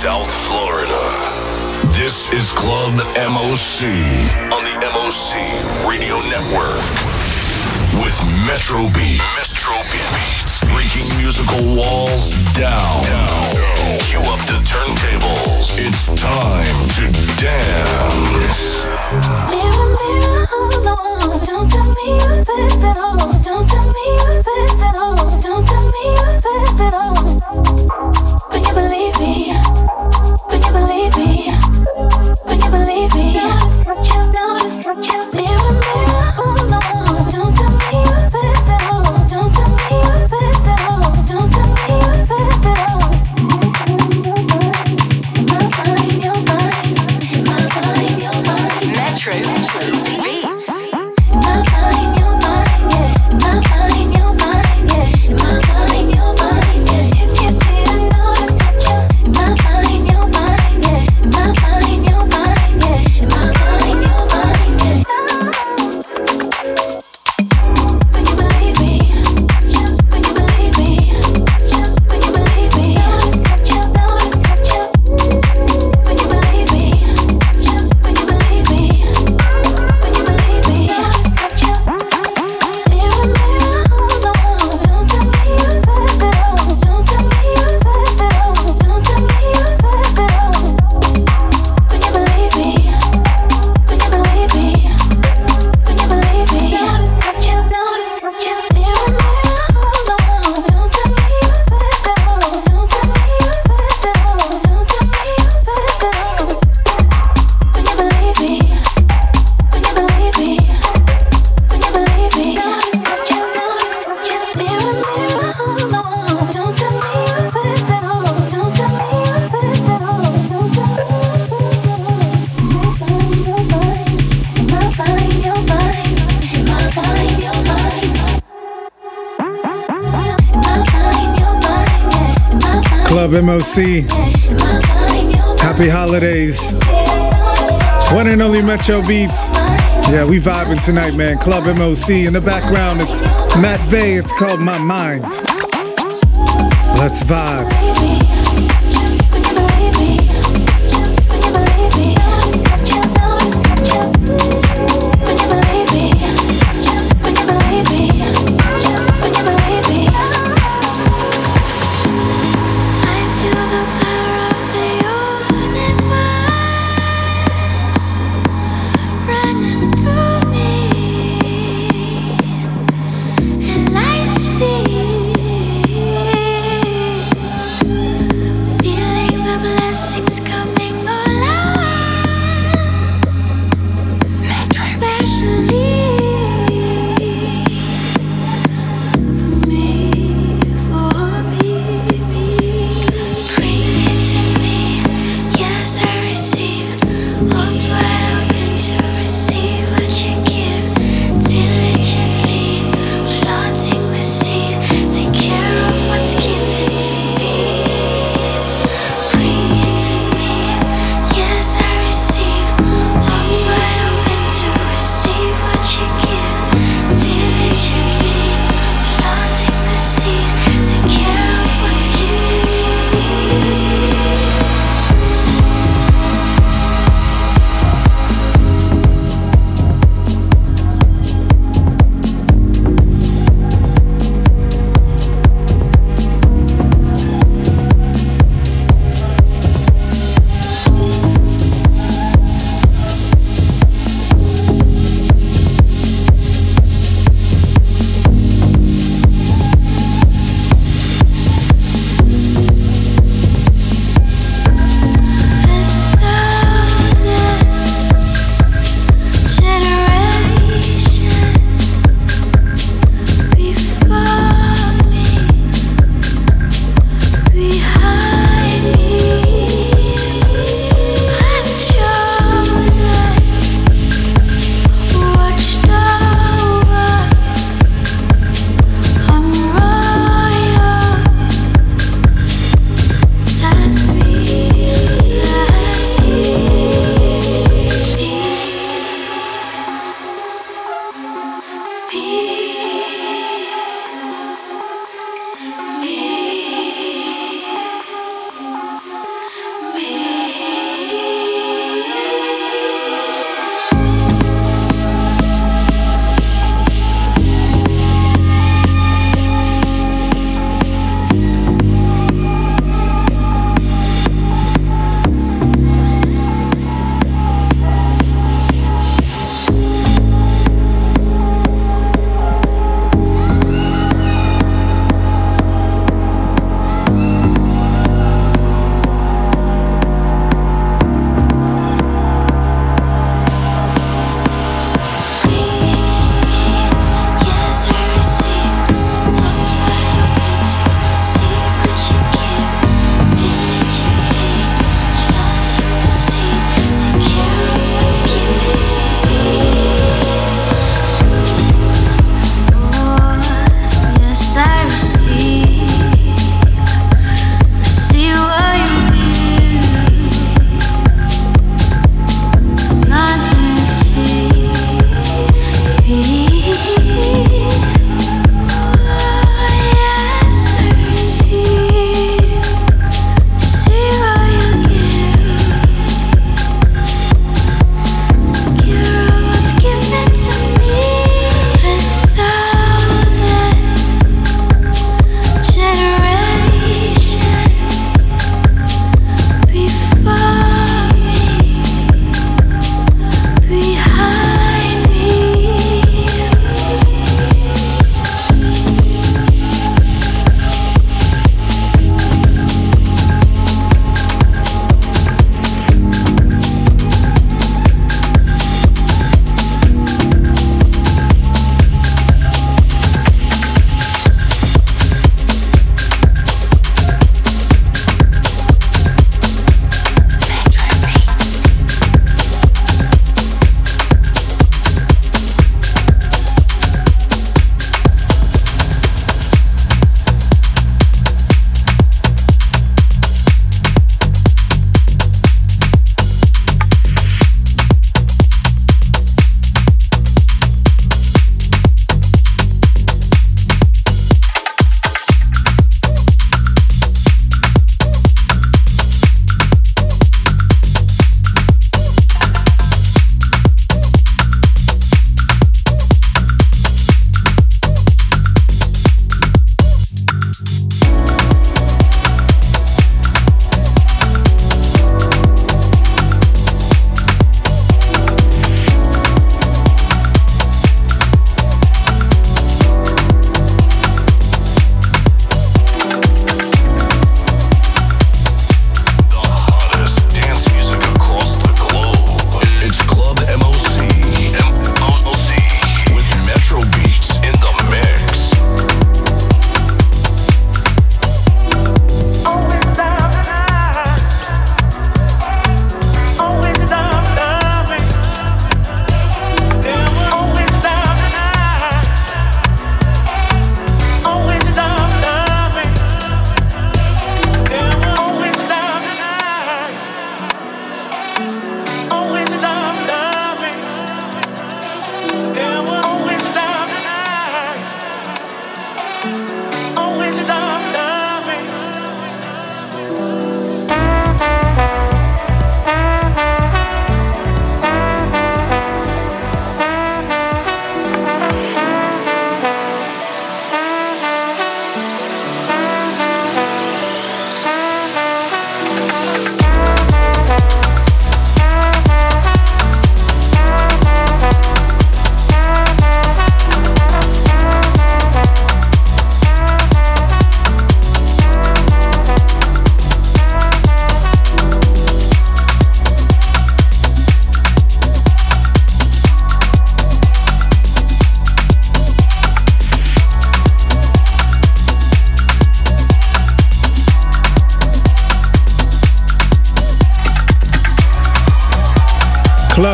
South Florida. This is Club MOC on the MOC Radio Network with Metro Beat. Metro Beats. Breaking musical walls down. down. Cue up the turntables. It's time to dance. Don't tell me you said that all. Don't tell me you said that all. Don't tell me you said that all. When you believe me believe me? When you believe me? Club MOC. Happy holidays. One and only Metro Beats. Yeah, we vibing tonight, man. Club MOC. In the background, it's Matt Bay. It's called My Mind. Let's vibe.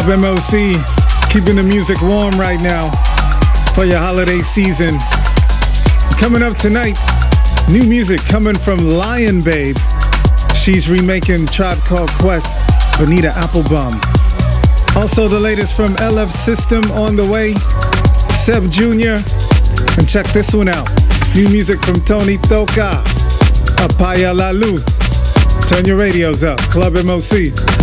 Club MOC, keeping the music warm right now for your holiday season. Coming up tonight, new music coming from Lion Babe. She's remaking Tribe Called Quest, Bonita Applebaum. Also, the latest from LF System on the way, Seb Jr. And check this one out. New music from Tony Toca, Apaya la Luz. Turn your radios up, Club MOC.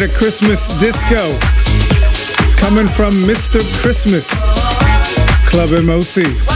Bit of Christmas disco coming from Mr. Christmas, Club MOC.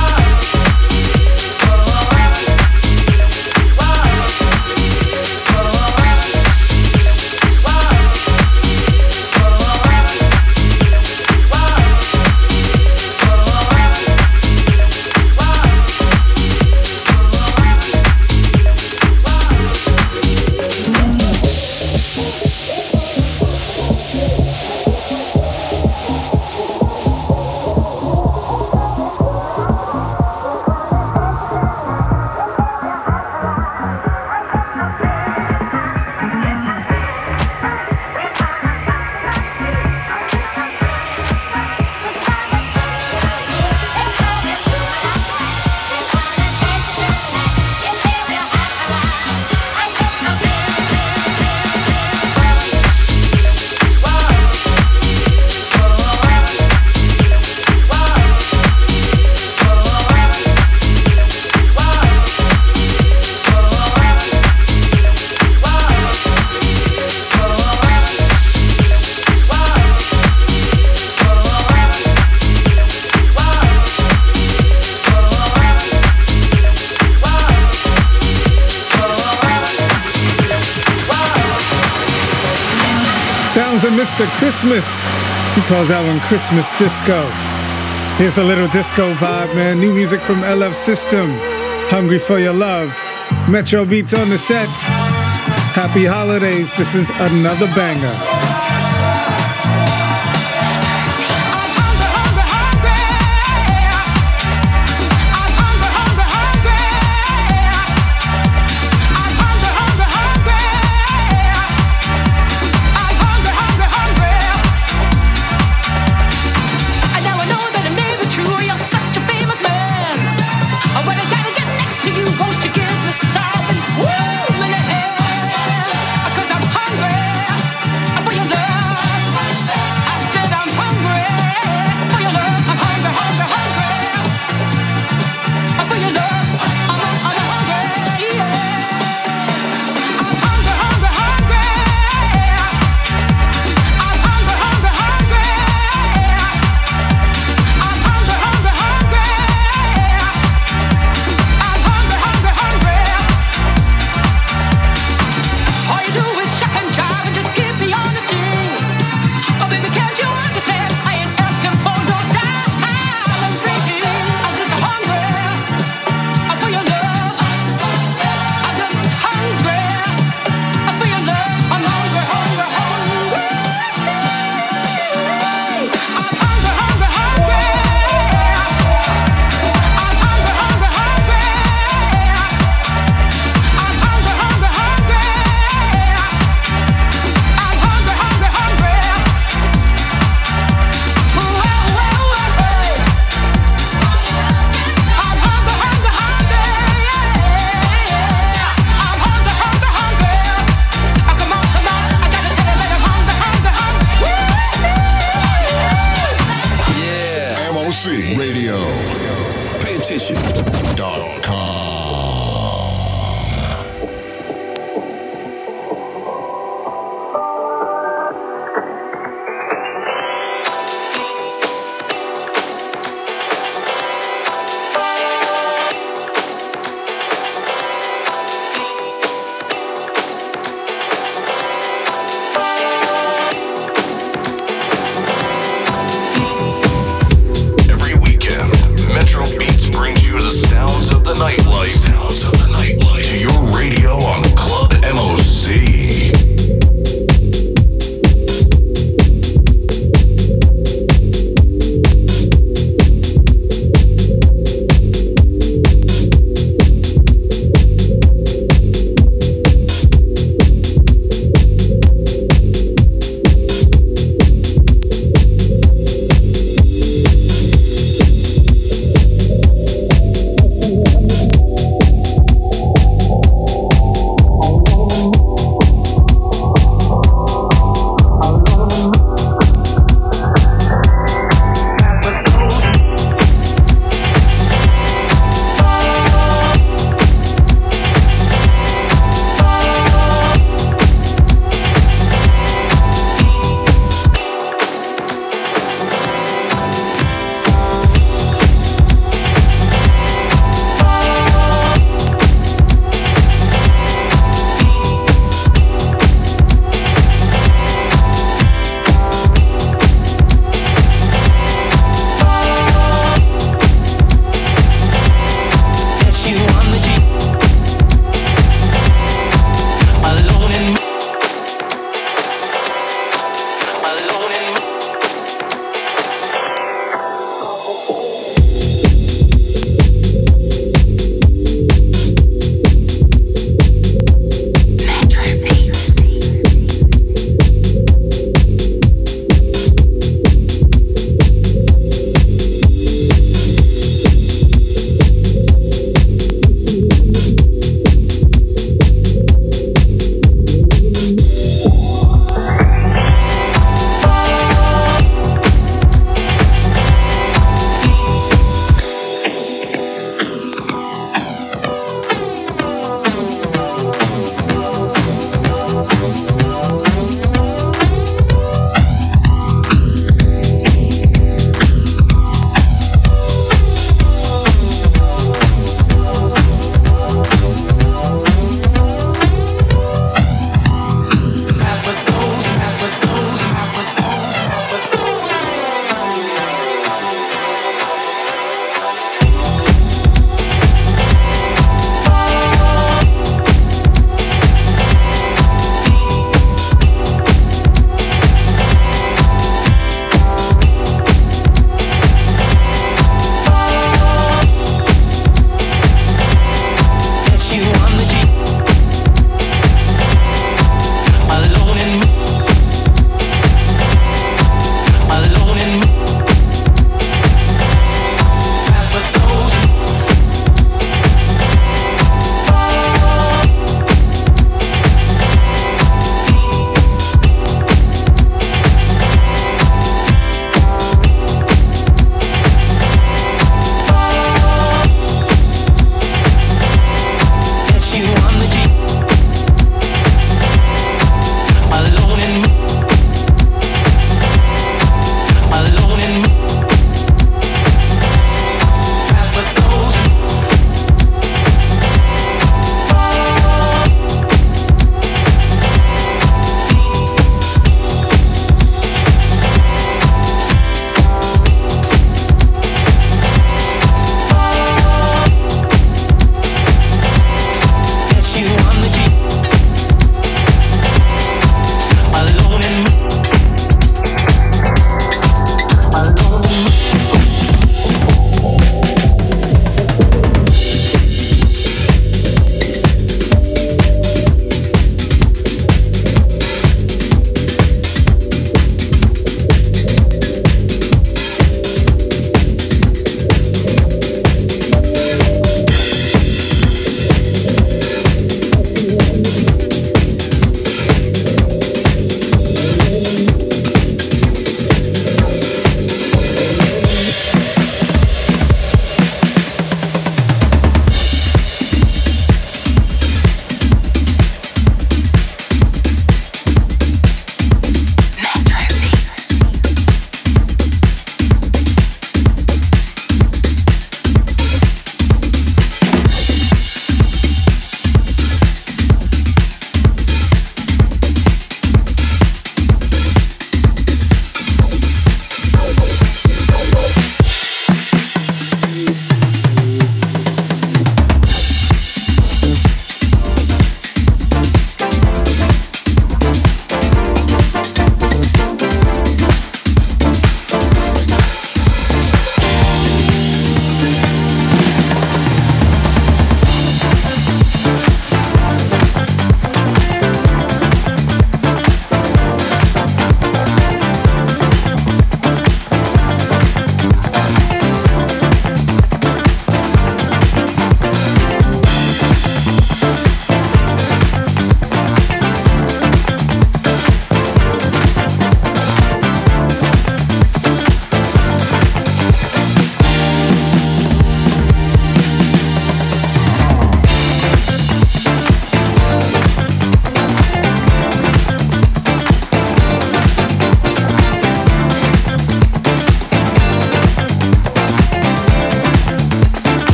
Christmas. He calls that one Christmas Disco. Here's a little disco vibe, man. New music from LF System. Hungry for your love. Metro Beats on the set. Happy holidays. This is another banger.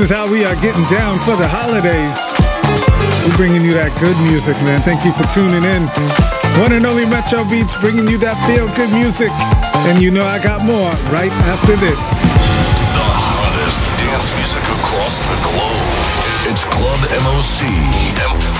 Is how we are getting down for the holidays. We're bringing you that good music, man. Thank you for tuning in. One and only Metro Beats bringing you that feel good music. And you know I got more right after this. The hottest dance music across the globe. It's Club MOC.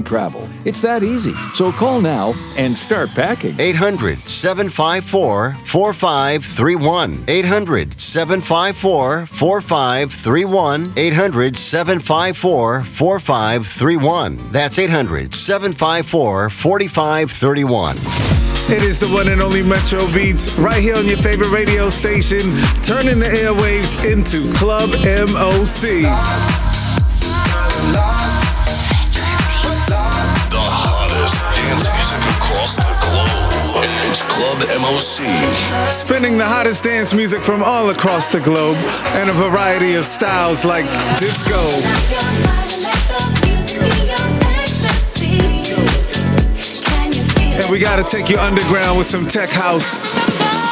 travel. It's that easy. So call now and start packing. 800 754 4531. 800 754 4531. 800 754 4531. That's 800 754 4531. It is the one and only Metro Beats right here on your favorite radio station, turning the airwaves into Club MOC. The hottest dance music across the globe. It's Club MOC. Spinning the hottest dance music from all across the globe and a variety of styles like disco, and we gotta take you underground with some tech house.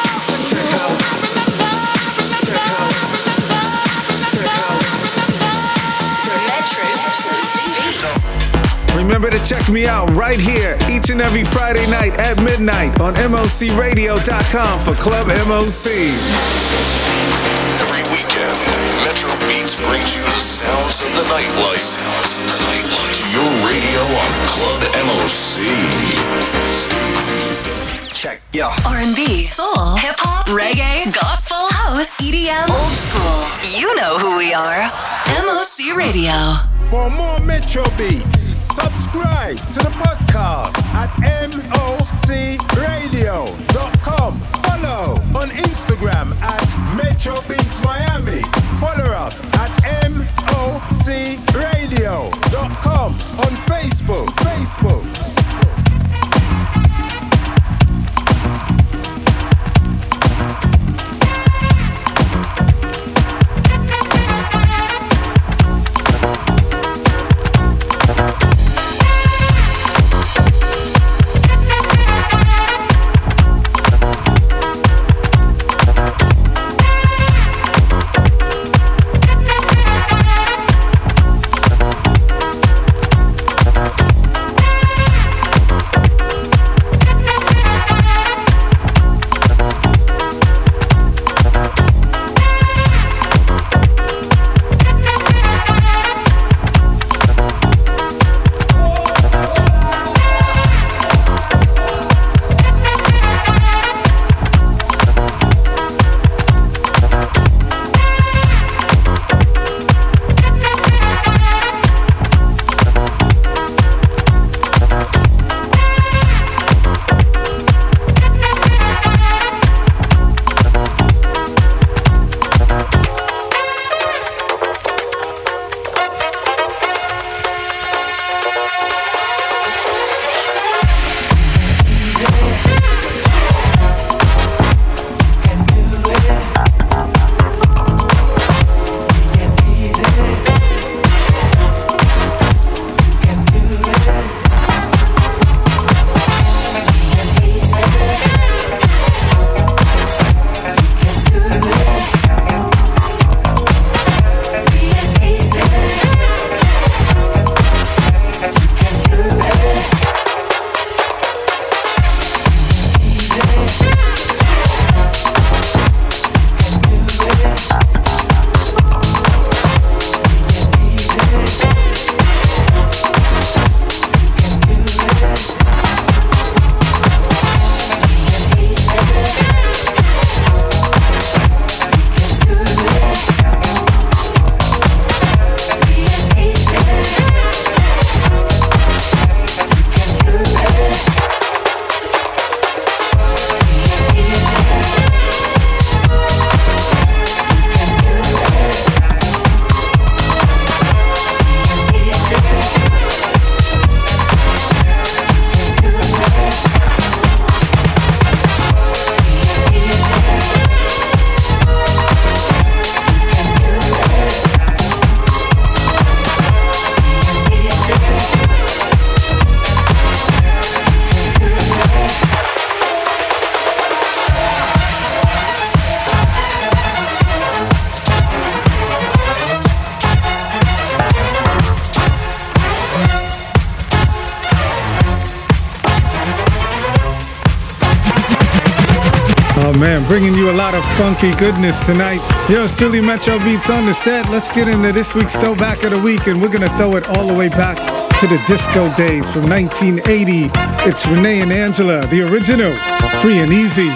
Remember to check me out right here each and every Friday night at midnight on MOCRadio.com for Club MOC. Every weekend, Metro Beats brings you the sounds of the nightlife. Sounds of the nightlife. To your radio on Club MOC. Check, yeah. R&B, soul, hip hop, reggae, gospel, house, EDM, old school. You know who we are. MOC Radio. For more Metro Beats, subscribe to the podcast at mocradio.com. Follow on Instagram at Metro Beats Miami. Follow us at mocradio.com on Facebook. Facebook. Lot of funky goodness tonight. Yo, Silly Metro Beats on the set. Let's get into this week's throwback of the week, and we're gonna throw it all the way back to the disco days from 1980. It's René and Angela, the original, free and easy.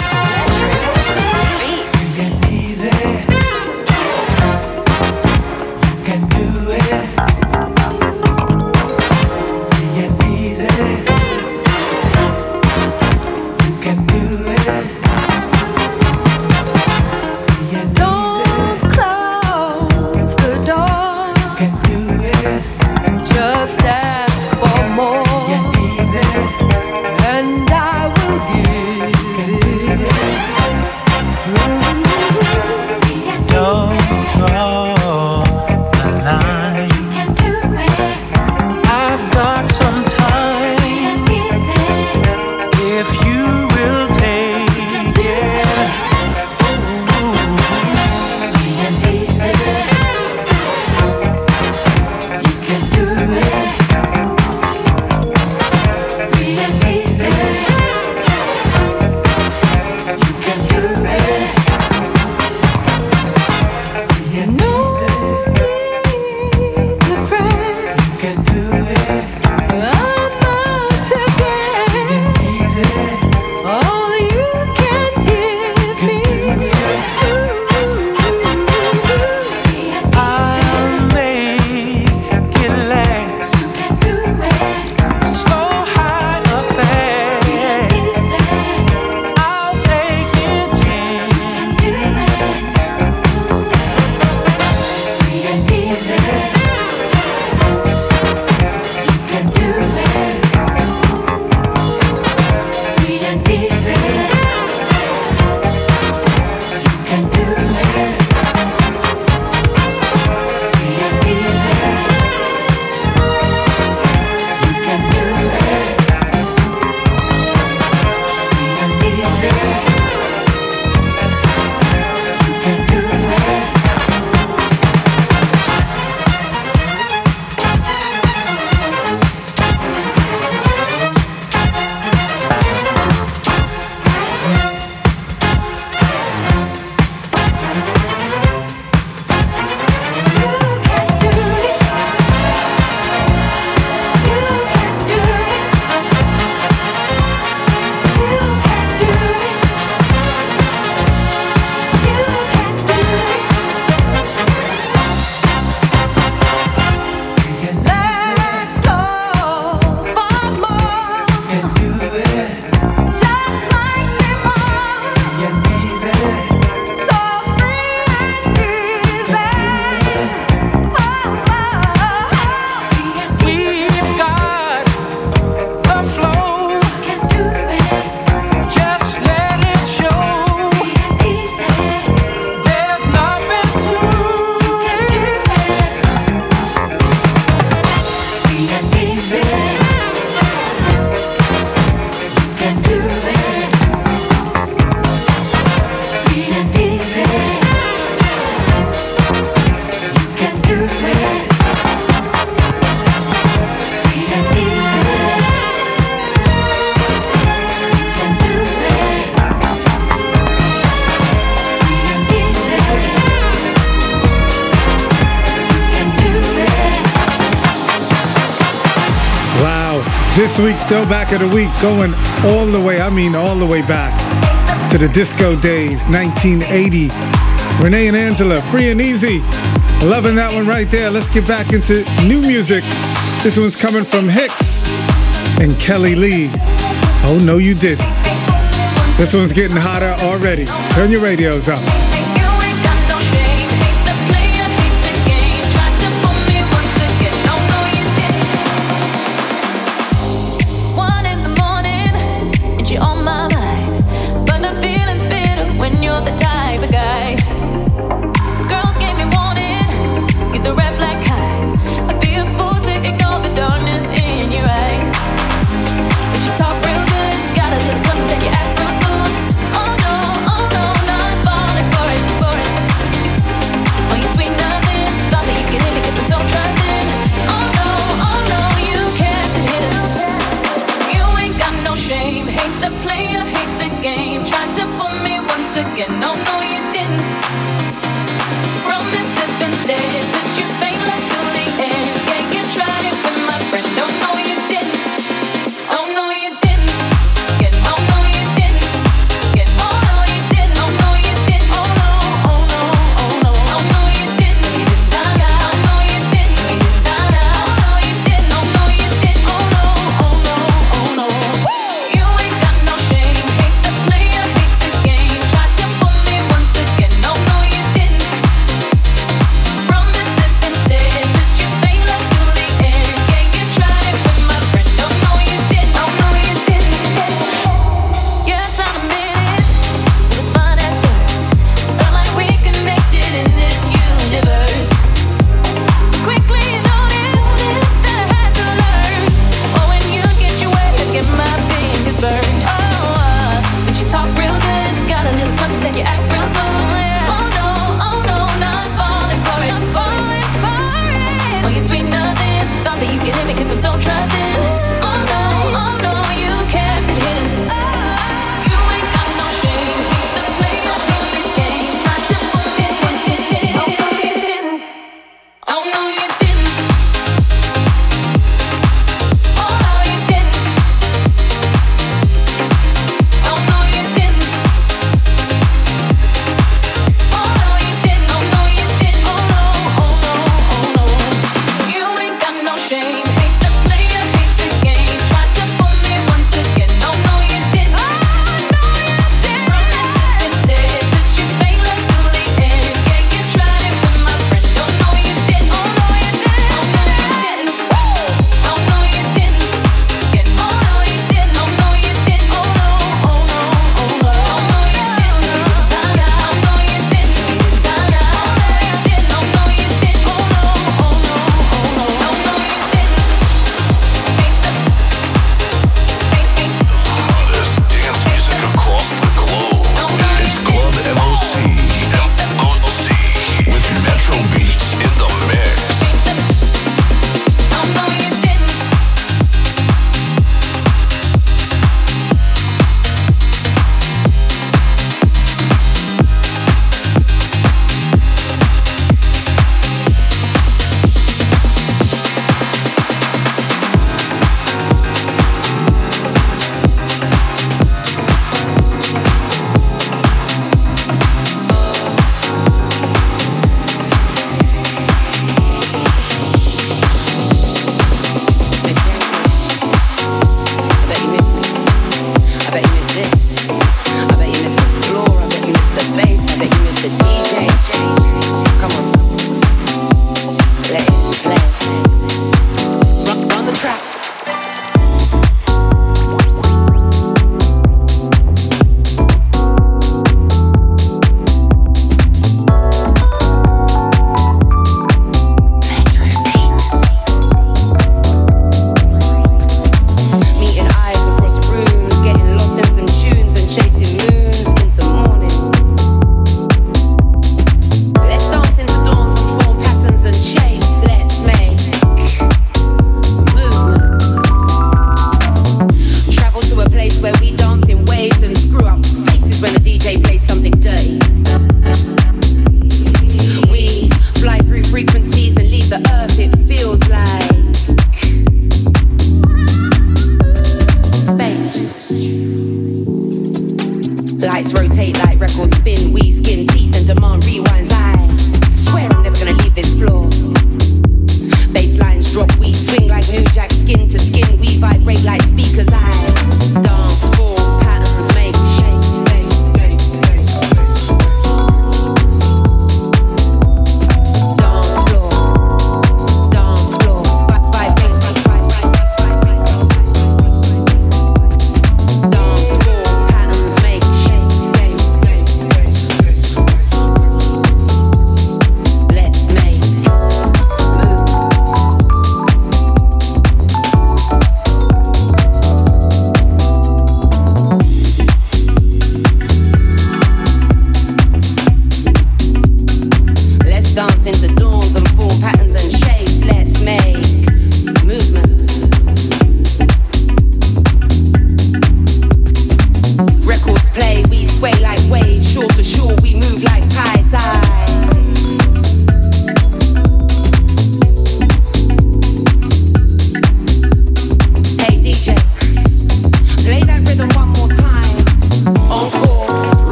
This back of the week going all the way, I mean all the way back to the disco days, 1980. René and Angela, free and easy. Loving that one right there. Let's get back into new music. This one's coming from Hicks and Kelly Lee. Oh, no, you didn't. This one's getting hotter already. Turn your radios up.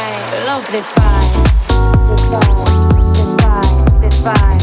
vibe, love this vibe, this vibe, this vibe, this vibe.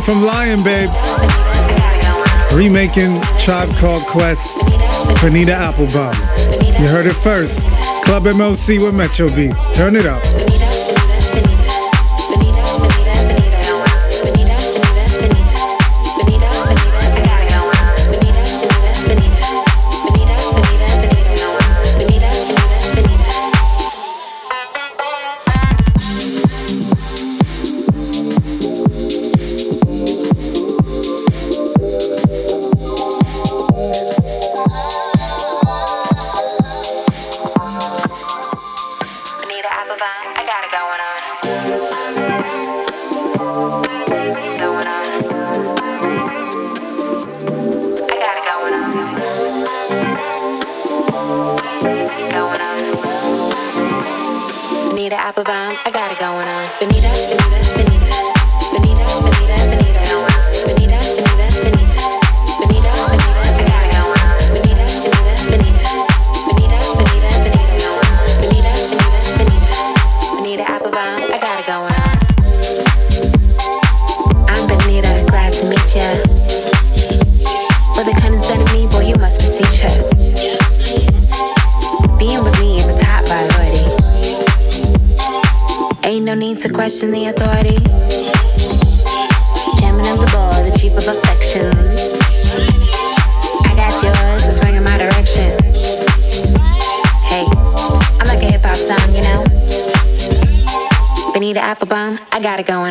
from Lion Babe. Remaking Tribe Called Quest, Bonita Applebum. You heard it first. Club MOC with Metro Beats. Turn it up.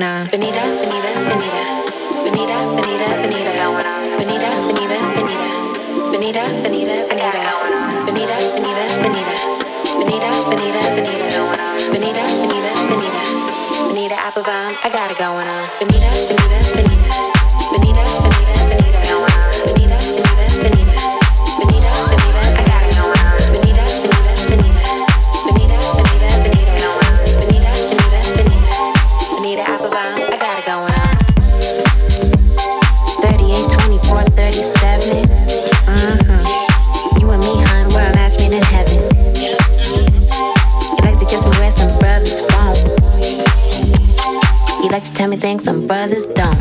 buena. Venida, venida, venida. Venida, venida, venida. Venida, venida, venida. Venida, venida, venida. Venida, venida, venida. Venida, venida, venida. Venida, venida, venida. Bonita Applebum, I got it going on. Venida, venida, venida. some brothers don't.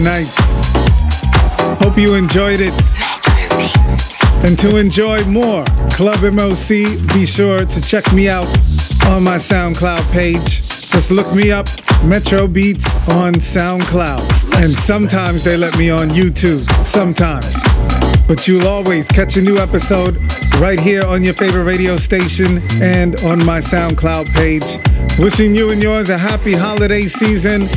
Tonight. Hope you enjoyed it. And to enjoy more Club MOC, be sure to check me out on my SoundCloud page. Just look me up, Metro Beats on SoundCloud. And sometimes they let me on YouTube. Sometimes. But you'll always catch a new episode right here on your favorite radio station and on my SoundCloud page. Wishing you and yours a happy holiday season.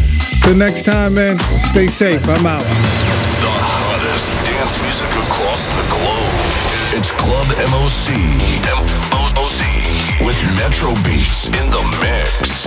Till next time, man, stay safe. I'm out. The hottest dance music across the globe. It's Club MOC. MOC. With Metro Beats in the mix.